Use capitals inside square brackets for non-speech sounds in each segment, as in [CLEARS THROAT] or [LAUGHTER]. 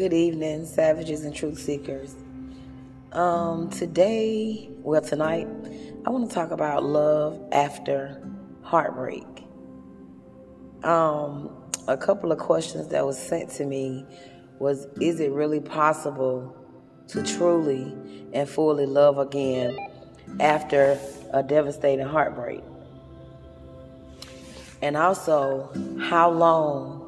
Good evening, savages and truth seekers. Um, today, well, tonight, I want to talk about love after heartbreak. Um, a couple of questions that was sent to me was: Is it really possible to truly and fully love again after a devastating heartbreak? And also, how long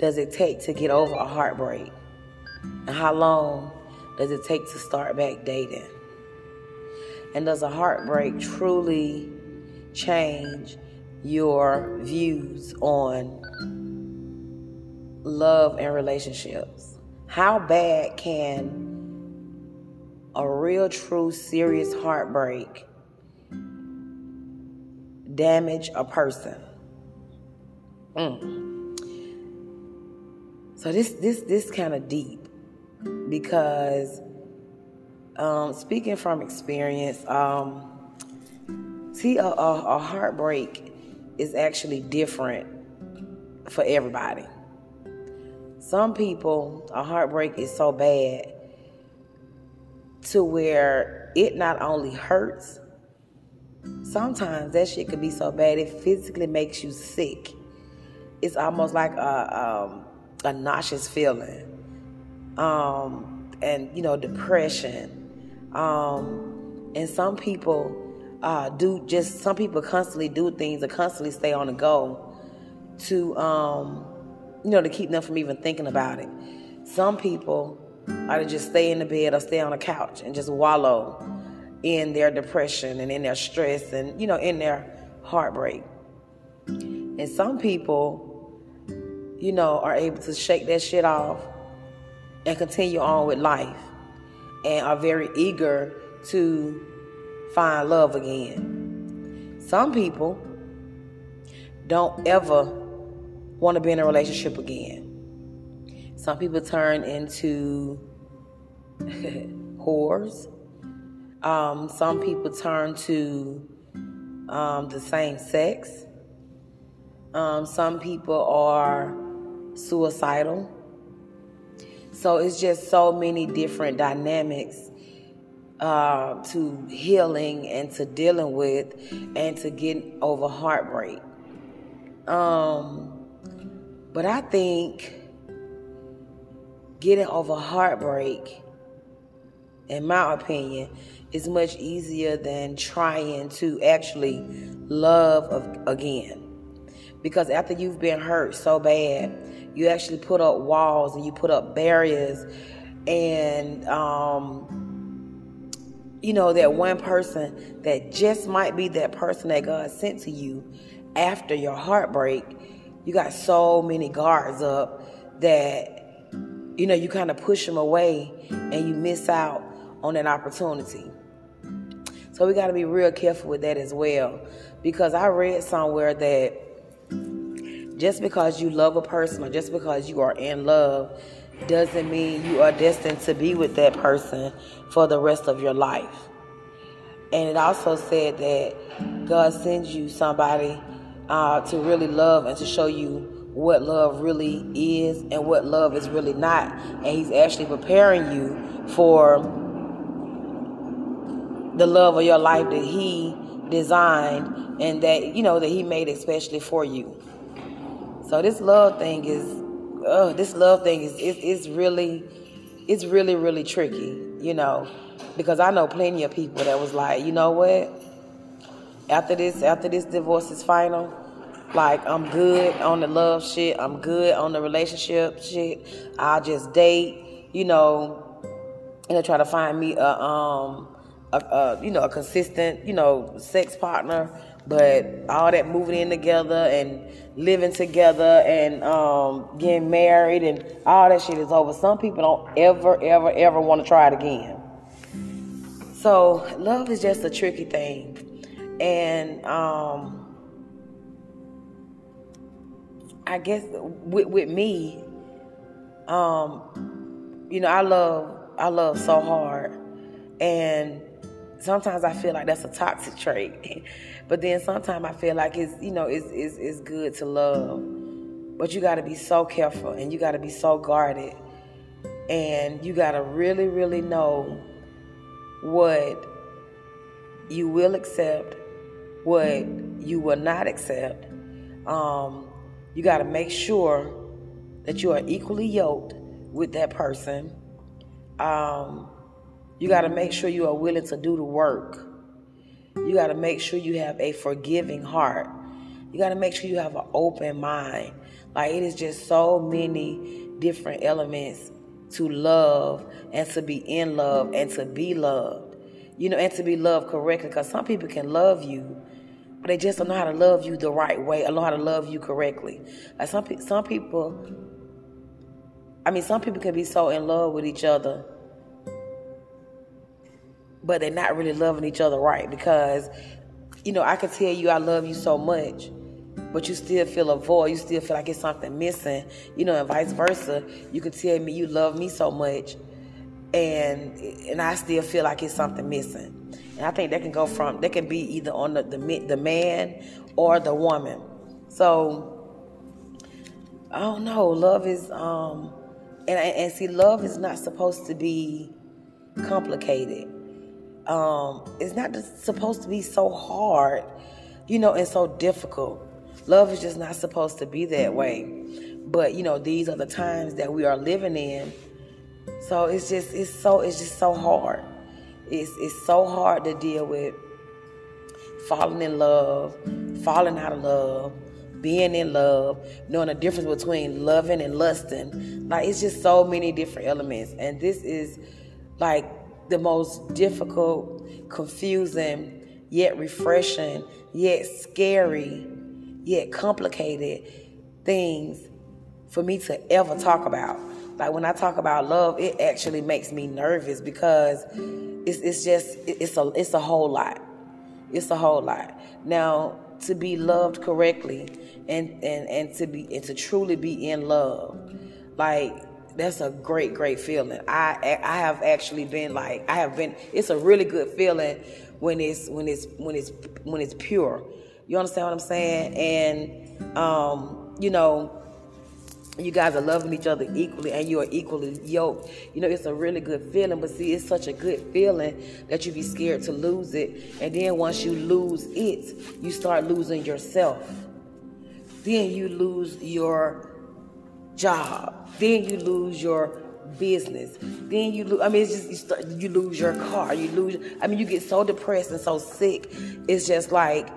does it take to get over a heartbreak? And how long does it take to start back dating? And does a heartbreak truly change your views on love and relationships? How bad can a real, true, serious heartbreak damage a person? Mm. So this this this kind of deep because um, speaking from experience, um, see a, a, a heartbreak is actually different for everybody. Some people, a heartbreak is so bad to where it not only hurts, sometimes that shit could be so bad it physically makes you sick. It's almost like a um, a nauseous feeling, um, and you know depression. Um, and some people uh, do just some people constantly do things or constantly stay on the go to um, you know to keep them from even thinking about it. Some people are to just stay in the bed or stay on the couch and just wallow in their depression and in their stress and you know in their heartbreak. And some people you know, are able to shake that shit off and continue on with life and are very eager to find love again. Some people don't ever want to be in a relationship again. Some people turn into [LAUGHS] whores. Um, some people turn to um, the same sex. Um, some people are suicidal. So it's just so many different dynamics uh, to healing and to dealing with and to getting over heartbreak. Um, but I think getting over heartbreak, in my opinion, is much easier than trying to actually love again. Because after you've been hurt so bad, you actually put up walls and you put up barriers. And um, you know that one person that just might be that person that god sent to you after your heartbreak you got so many guards up that you know you kind of push them away and you miss out on that opportunity. So we got to be real careful with that as well. Because i read somewhere that just because you love a person or just because you are in love doesn't mean you are destined to be with that person for the rest of your life. And it also said that God sends you somebody uh, to really love and to show you what love really is and what love is really not. And He's actually preparing you for the love of your life that He designed and that, you know, that He made especially for you. So this love thing is, uh, this love thing is, it, it's really, it's really, really tricky, you know, because I know plenty of people that was like, you know what, after this, after this divorce is final, like I'm good on the love shit, I'm good on the relationship shit. I'll just date, you know, and try to find me a um a, a you know a consistent you know sex partner but all that moving in together and living together and um, getting married and all that shit is over. Some people don't ever, ever, ever want to try it again. So love is just a tricky thing, and um, I guess with with me, um, you know, I love I love so hard, and sometimes I feel like that's a toxic trait. [LAUGHS] but then sometimes I feel like it's, you know, it's, it's, it's good to love. But you got to be so careful and you got to be so guarded. And you got to really, really know what you will accept, what you will not accept. Um, you got to make sure that you are equally yoked with that person. Um, you got to make sure you are willing to do the work. You got to make sure you have a forgiving heart. You got to make sure you have an open mind. Like it is just so many different elements to love and to be in love and to be loved. You know, and to be loved correctly because some people can love you, but they just don't know how to love you the right way. or know how to love you correctly. Like some some people, I mean, some people can be so in love with each other, but they're not really loving each other right because, you know, I can tell you I love you so much, but you still feel a void. You still feel like it's something missing, you know, and vice versa. You can tell me you love me so much, and and I still feel like it's something missing. And I think that can go from that can be either on the the, the man or the woman. So I don't know. Love is um, and and see, love is not supposed to be complicated. Um, it's not supposed to be so hard, you know, and so difficult. Love is just not supposed to be that way. But you know, these are the times that we are living in. So it's just it's so it's just so hard. It's it's so hard to deal with falling in love, falling out of love, being in love, knowing the difference between loving and lusting. Like it's just so many different elements. And this is like the most difficult, confusing, yet refreshing, yet scary, yet complicated things for me to ever talk about. Like when I talk about love, it actually makes me nervous because it's it's just it's a it's a whole lot. It's a whole lot. Now to be loved correctly and and and to be and to truly be in love, like that's a great great feeling. I I have actually been like I have been. It's a really good feeling when it's when it's when it's when it's pure. You understand what I'm saying? And um, you know you guys are loving each other equally and you are equally yoked. You know, it's a really good feeling, but see, it's such a good feeling that you be scared to lose it. And then once you lose it, you start losing yourself. Then you lose your job. Then you lose your business. Then you lose, I mean, it's just, you, start, you lose your car. You lose, I mean, you get so depressed and so sick. It's just like,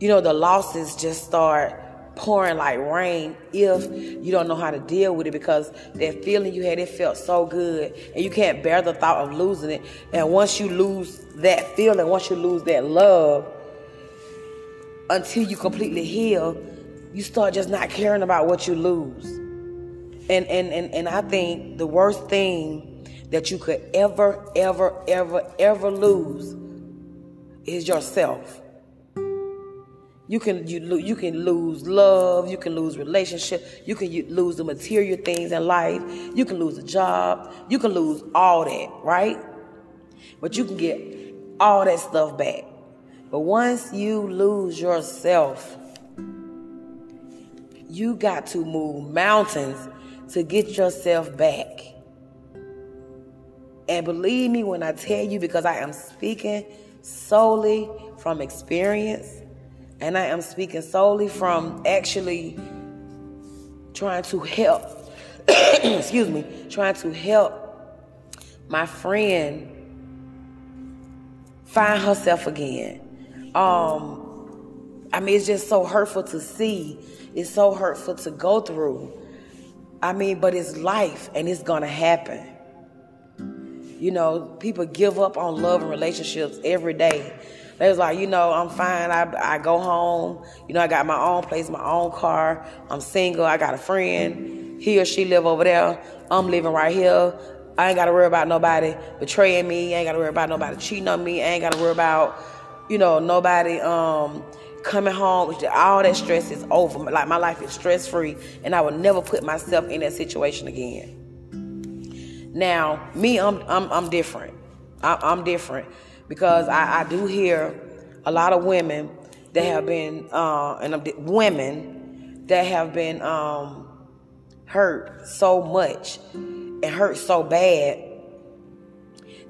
you know, the losses just start pouring like rain if you don't know how to deal with it because that feeling you had it felt so good and you can't bear the thought of losing it and once you lose that feeling once you lose that love until you completely heal you start just not caring about what you lose and and and, and i think the worst thing that you could ever ever ever ever lose is yourself you can you you can lose love, you can lose relationship, you can lose the material things in life, you can lose a job, you can lose all that, right? But you can get all that stuff back. But once you lose yourself, you got to move mountains to get yourself back. And believe me when I tell you, because I am speaking solely from experience and I am speaking solely from actually trying to help, [COUGHS] excuse me, trying to help my friend find herself again. Um, I mean, it's just so hurtful to see. It's so hurtful to go through. I mean, but it's life and it's gonna happen. You know, people give up on love and relationships every day they was like, you know, I'm fine. I, I go home. You know, I got my own place, my own car. I'm single. I got a friend. He or she live over there. I'm living right here. I ain't got to worry about nobody betraying me. I ain't got to worry about nobody cheating on me. I ain't got to worry about, you know, nobody um, coming home. All that stress is over. Like my life is stress free, and I will never put myself in that situation again. Now, me, I'm I'm, I'm different. I, I'm different because I, I do hear a lot of women that have been uh, and women that have been um, hurt so much and hurt so bad.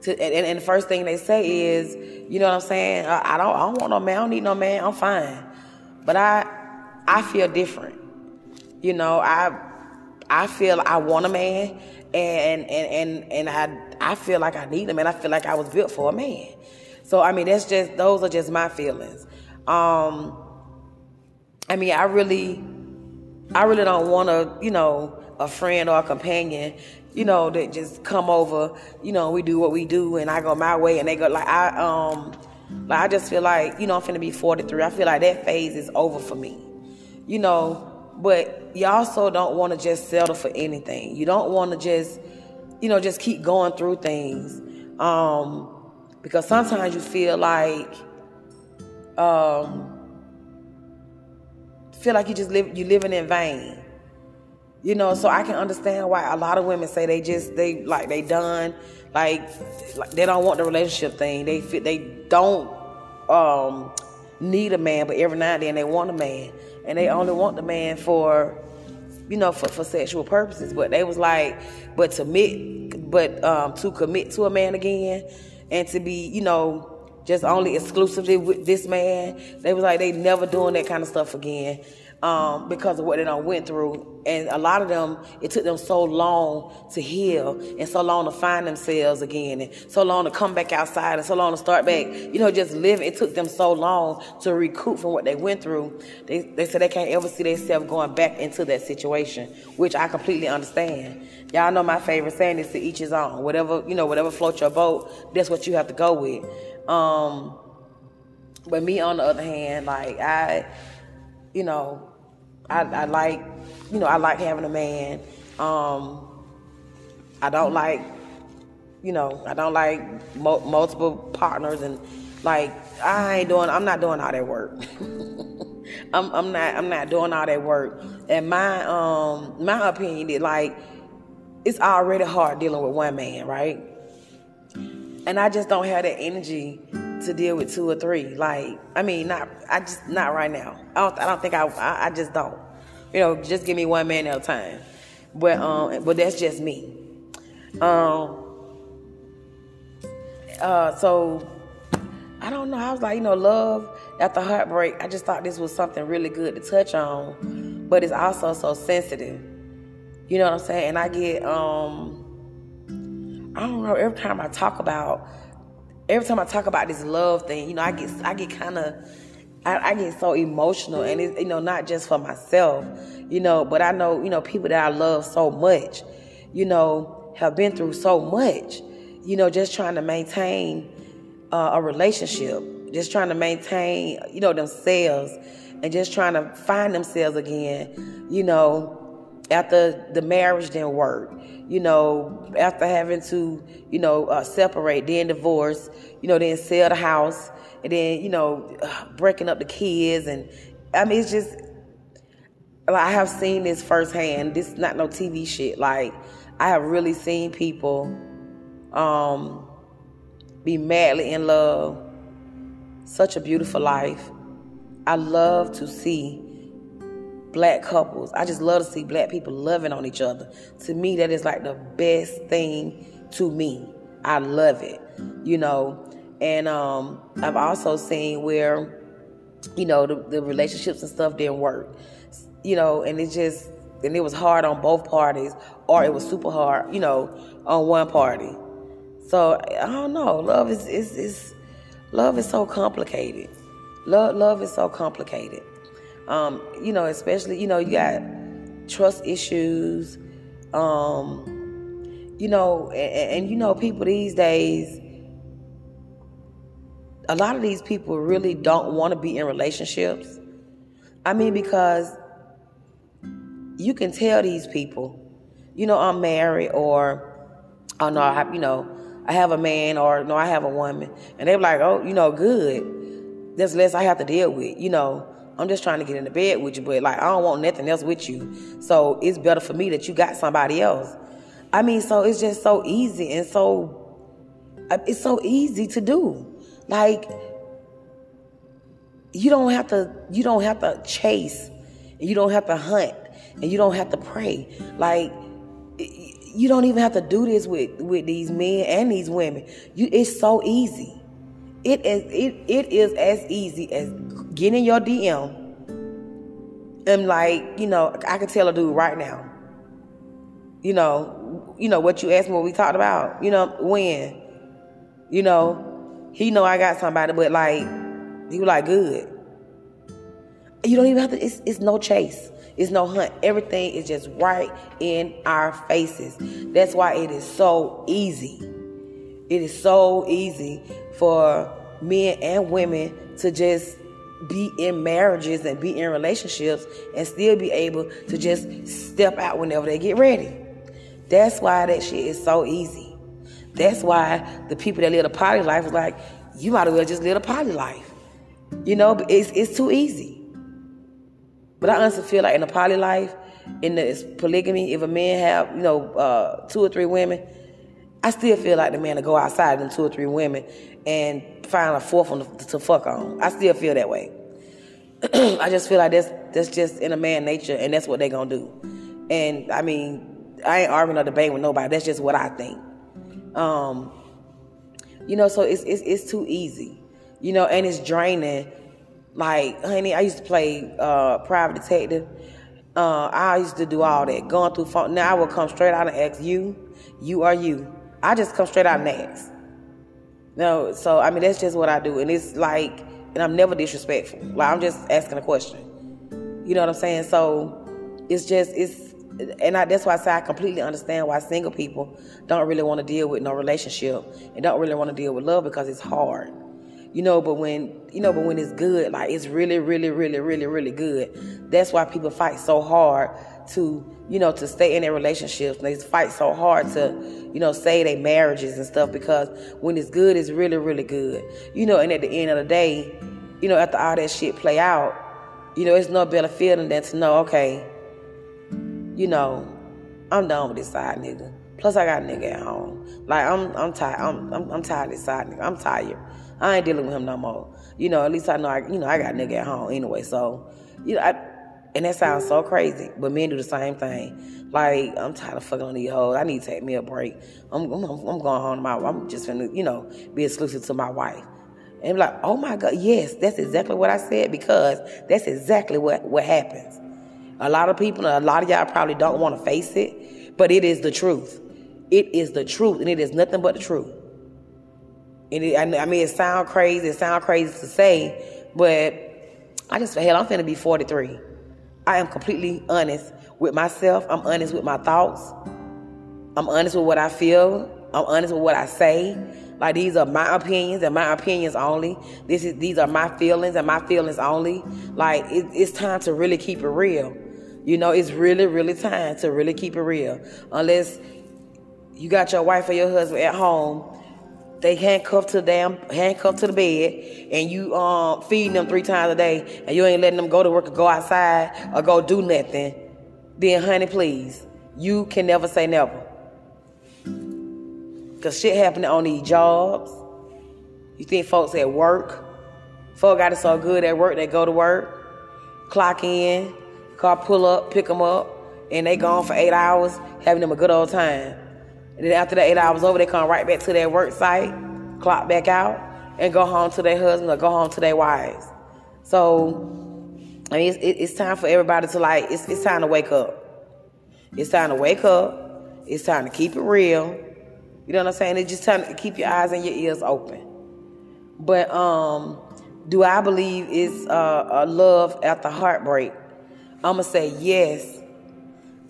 To, and, and the first thing they say is, you know what I'm saying? I, I don't I don't want no man, I don't need no man, I'm fine. But I I feel different. You know, I I feel I want a man and and and and I I feel like I need a man. I feel like I was built for a man. So I mean that's just those are just my feelings. Um I mean I really I really don't want to, you know, a friend or a companion, you know, that just come over, you know, we do what we do and I go my way and they go like I um like I just feel like, you know, I'm finna be 43. I feel like that phase is over for me. You know, but you also don't want to just settle for anything. You don't want to just, you know, just keep going through things. Um, because sometimes you feel like um, feel like you just live you living in vain. You know, so I can understand why a lot of women say they just they like they done like, like they don't want the relationship thing. They they don't um, need a man, but every now and then they want a man, and they only want the man for you know for, for sexual purposes. But they was like, but to commit, but um, to commit to a man again, and to be you know just only exclusively with this man. They was like they never doing that kind of stuff again um, because of what they done went through. And a lot of them, it took them so long to heal and so long to find themselves again and so long to come back outside and so long to start back, you know, just living. It took them so long to recoup from what they went through. They, they said they can't ever see themselves going back into that situation, which I completely understand. Y'all know my favorite saying is to each his own. Whatever, you know, whatever floats your boat, that's what you have to go with. Um, but me on the other hand, like I, you know, I, I like, you know, I like having a man. Um, I don't like, you know, I don't like mo- multiple partners and like I ain't doing. I'm not doing all that work. [LAUGHS] I'm, I'm not. I'm not doing all that work. And my um my opinion is like it's already hard dealing with one man, right? And I just don't have that energy to deal with two or three. Like, I mean, not I just not right now. I don't. I don't think I. I, I just don't. You know, just give me one man at a time. But um, but that's just me. Um. Uh. So I don't know. I was like, you know, love after the heartbreak. I just thought this was something really good to touch on, but it's also so sensitive. You know what I'm saying? And I get um. I don't know. Every time I talk about every time I talk about this love thing, you know, I get I get kind of I, I, get so emotional, and it's you know not just for myself, you know, but I know you know people that I love so much, you know, have been through so much, you know, just trying to maintain uh, a relationship, just trying to maintain you know themselves, and just trying to find themselves again, you know, after the marriage didn't work, you know, after having to, you know, uh, separate, then divorce, you know, then sell the house, and then, you know, [SIGHS] breaking up the kids. And I mean, it's just, like, I have seen this firsthand. This is not no TV shit. Like, I have really seen people um, be madly in love. Such a beautiful life. I love to see black couples. I just love to see black people loving on each other. To me, that is like the best thing to me. I love it, you know. And um, I've also seen where, you know, the, the relationships and stuff didn't work, you know, and it just, and it was hard on both parties, or it was super hard, you know, on one party. So I don't know. Love is is is love is so complicated. Love love is so complicated. Um, you know, especially, you know, you got trust issues. Um, you know, and, and you know, people these days, a lot of these people really don't want to be in relationships. I mean, because you can tell these people, you know, I'm married or, oh no, I you know, I have a man or no, I have a woman. And they're like, oh, you know, good. There's less I have to deal with, you know. I'm just trying to get in the bed with you, but like I don't want nothing else with you. So it's better for me that you got somebody else. I mean, so it's just so easy and so uh, it's so easy to do. Like you don't have to you don't have to chase. and You don't have to hunt. and you don't have to prey. Like you don't even have to do this with with these men and these women. You it's so easy. It is it it is as easy as getting your DM and like, you know, I can tell a dude right now. You know, you know what you asked me what we talked about. You know, when. You know, he know I got somebody, but like, he was like, good. You don't even have to, it's, it's no chase. It's no hunt. Everything is just right in our faces. That's why it is so easy. It is so easy for men and women to just be in marriages and be in relationships and still be able to just step out whenever they get ready. That's why that shit is so easy. That's why the people that live a poly life is like, you might as well just live a poly life. You know, it's it's too easy. But I honestly feel like in a poly life, in the polygamy, if a man have you know uh, two or three women, I still feel like the man to go outside and two or three women and find a fourth one to, to fuck on. I still feel that way. [CLEARS THROAT] I just feel like that's that's just in a man nature, and that's what they gonna do. And I mean, I ain't arguing or debating with nobody. That's just what I think. Um, you know, so it's it's it's too easy, you know, and it's draining. Like, honey, I used to play uh, private detective. Uh, I used to do all that, going through phone. Now I will come straight out and ask you, you are you. I just come straight out ask. No, so I mean that's just what I do, and it's like, and I'm never disrespectful. Like I'm just asking a question. You know what I'm saying? So it's just it's, and I, that's why I say I completely understand why single people don't really want to deal with no relationship and don't really want to deal with love because it's hard. You know, but when you know, but when it's good, like it's really, really, really, really, really good. That's why people fight so hard to you know to stay in their relationships they fight so hard to you know save their marriages and stuff because when it's good it's really really good. You know and at the end of the day you know after all that shit play out you know it's no better feeling than to know okay you know i'm done with this side nigga. Plus i got a nigga at home. Like i'm i'm tired. I'm i'm, I'm tired of this side nigga. I'm tired. I ain't dealing with him no more. You know at least i know i you know i got a nigga at home anyway. So you know i and that sounds so crazy, but men do the same thing. Like, I'm tired of fucking on these hoes. I need to take me a break. I'm, I'm, I'm going home to my, I'm just gonna, you know, be exclusive to my wife. And like, oh my God, yes, that's exactly what I said because that's exactly what, what happens. A lot of people, a lot of y'all probably don't want to face it, but it is the truth. It is the truth, and it is nothing but the truth. And it, I mean, it sounds crazy. It sounds crazy to say, but I just hell, I'm finna be 43. I am completely honest with myself. I'm honest with my thoughts. I'm honest with what I feel. I'm honest with what I say. Like these are my opinions and my opinions only. This is these are my feelings and my feelings only. Like it, it's time to really keep it real. You know, it's really, really time to really keep it real. Unless you got your wife or your husband at home they handcuffed to the damn handcuffed to the bed and you um feeding them three times a day and you ain't letting them go to work or go outside or go do nothing, then honey, please, you can never say never. Cause shit happening on these jobs. You think folks at work, folks got it so good at work, they go to work, clock in, car pull up, pick them up, and they gone for eight hours, having them a good old time. And then after the eight hours over, they come right back to their work site, clock back out, and go home to their husband or go home to their wives. So, I mean, it's, it's time for everybody to like, it's, it's time to wake up. It's time to wake up. It's time to keep it real. You know what I'm saying? It's just time to keep your eyes and your ears open. But um, do I believe it's uh, a love after heartbreak? I'm gonna say yes.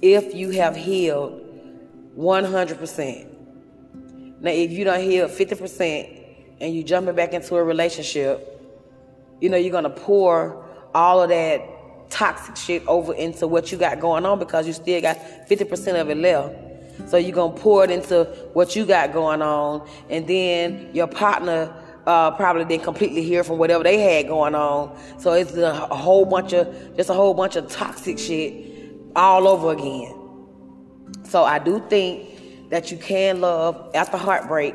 If you have healed 100%. Now, if you don't heal 50% and you jumping back into a relationship, you know, you're going to pour all of that toxic shit over into what you got going on because you still got 50% of it left. So you're going to pour it into what you got going on. And then your partner uh, probably didn't completely hear from whatever they had going on. So it's a, a whole bunch of, just a whole bunch of toxic shit all over again. So I do think that you can love after heartbreak,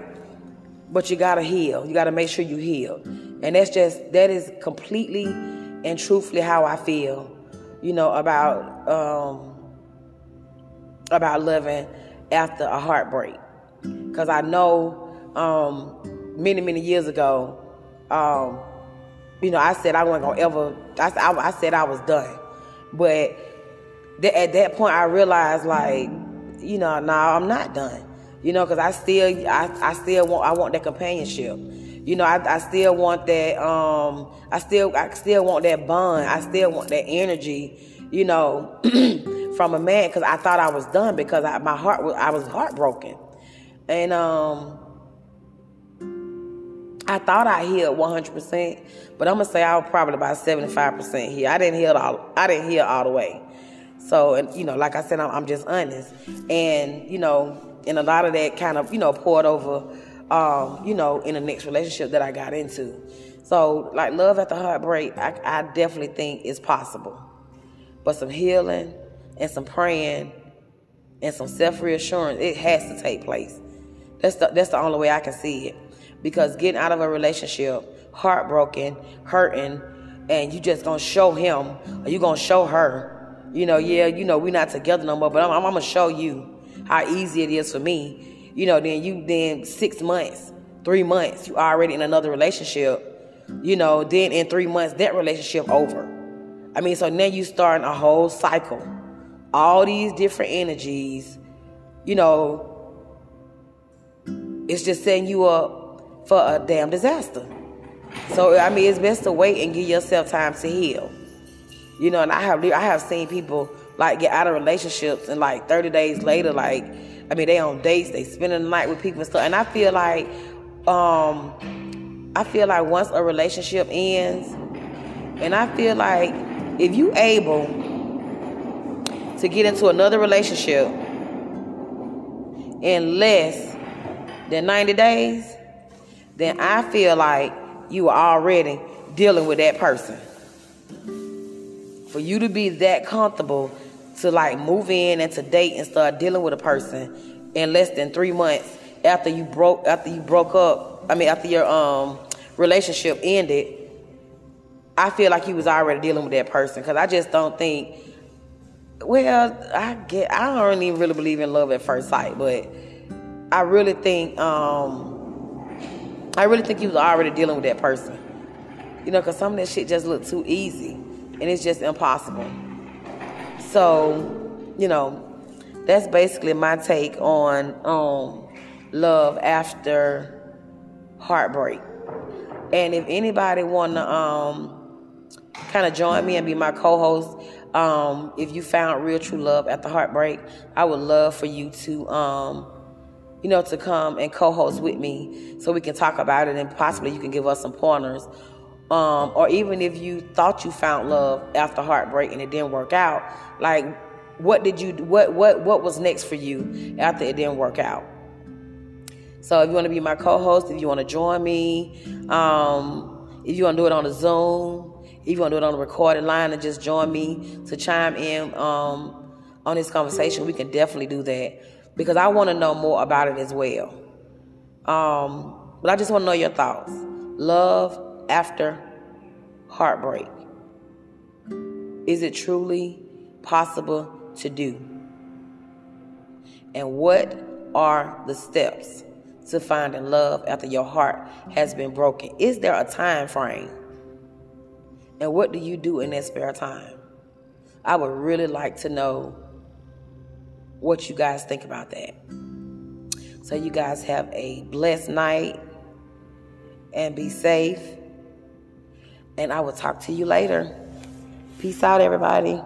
but you gotta heal. You gotta make sure you heal. And that's just that is completely and truthfully how I feel, you know, about um, about loving after a heartbreak. Because I know um, many, many years ago, um, you know, I said I wasn't gonna ever. I, I, I said I was done, but th- at that point, I realized like, you know, no, I'm not done. You know, because I still, I, I still want, I want that companionship. You know, I, I still want that. Um, I still, I still want that bond. I still want that energy. You know, [CLEARS THROAT] from a man because I thought I was done because I, my heart was, I was heartbroken, and um, I thought I healed 100 percent, but I'm gonna say I was probably about 75 percent here. I didn't heal all. I didn't heal all the way. So, and you know, like I said, I'm, I'm just honest, and you know, and a lot of that kind of you know poured over, um, you know, in the next relationship that I got into. So, like love after heartbreak, I, I definitely think is possible, but some healing and some praying and some self reassurance, it has to take place. That's the that's the only way I can see it. Because getting out of a relationship, heartbroken, hurting, and you just gonna show him or you gonna show her, you know, yeah, you know, we're not together no more, but I'm, I'm gonna show you how easy it is for me. You know, then you then six months, three months, you already in another relationship. You know, then in three months that relationship over. I mean, so now you starting a whole cycle all these different energies, you know, it's just setting you up for a damn disaster. So I mean, it's best to wait and give yourself time to heal. You know, and I have I have seen people like get out of relationships and like 30 days later, like I mean, they on dates, they spending the night with people and stuff. And I feel like, um, I feel like once a relationship ends, and I feel like if you able to get into another relationship in less than 90 days, then I feel like you are already dealing with that person. For you to be that comfortable to like move in and to date and start dealing with a person in less than three months after you broke after you broke up, I mean after your um relationship ended, I feel like you was already dealing with that person because I just don't think well, I get. I don't even really believe in love at first sight, but I really think. Um, I really think he was already dealing with that person. You know, because some of that shit just looked too easy, and it's just impossible. So, you know, that's basically my take on um, love after heartbreak. And if anybody want to um, kind of join me and be my co-host um, if you found real true love at the heartbreak, I would love for you to, um, you know, to come and co-host with me so we can talk about it and possibly you can give us some pointers. Um, or even if you thought you found love after heartbreak and it didn't work out, like what did you what what what was next for you after it didn't work out? So if you want to be my co-host, if you want to join me, um, if you want to do it on a Zoom, if you want to do it on a recorded line and just join me to chime in um, on this conversation, we can definitely do that because I want to know more about it as well. Um, but I just want to know your thoughts. Love after heartbreak. Is it truly possible to do? And what are the steps to finding love after your heart has been broken? Is there a time frame? And what do you do in that spare time? I would really like to know what you guys think about that. So, you guys have a blessed night and be safe. And I will talk to you later. Peace out, everybody.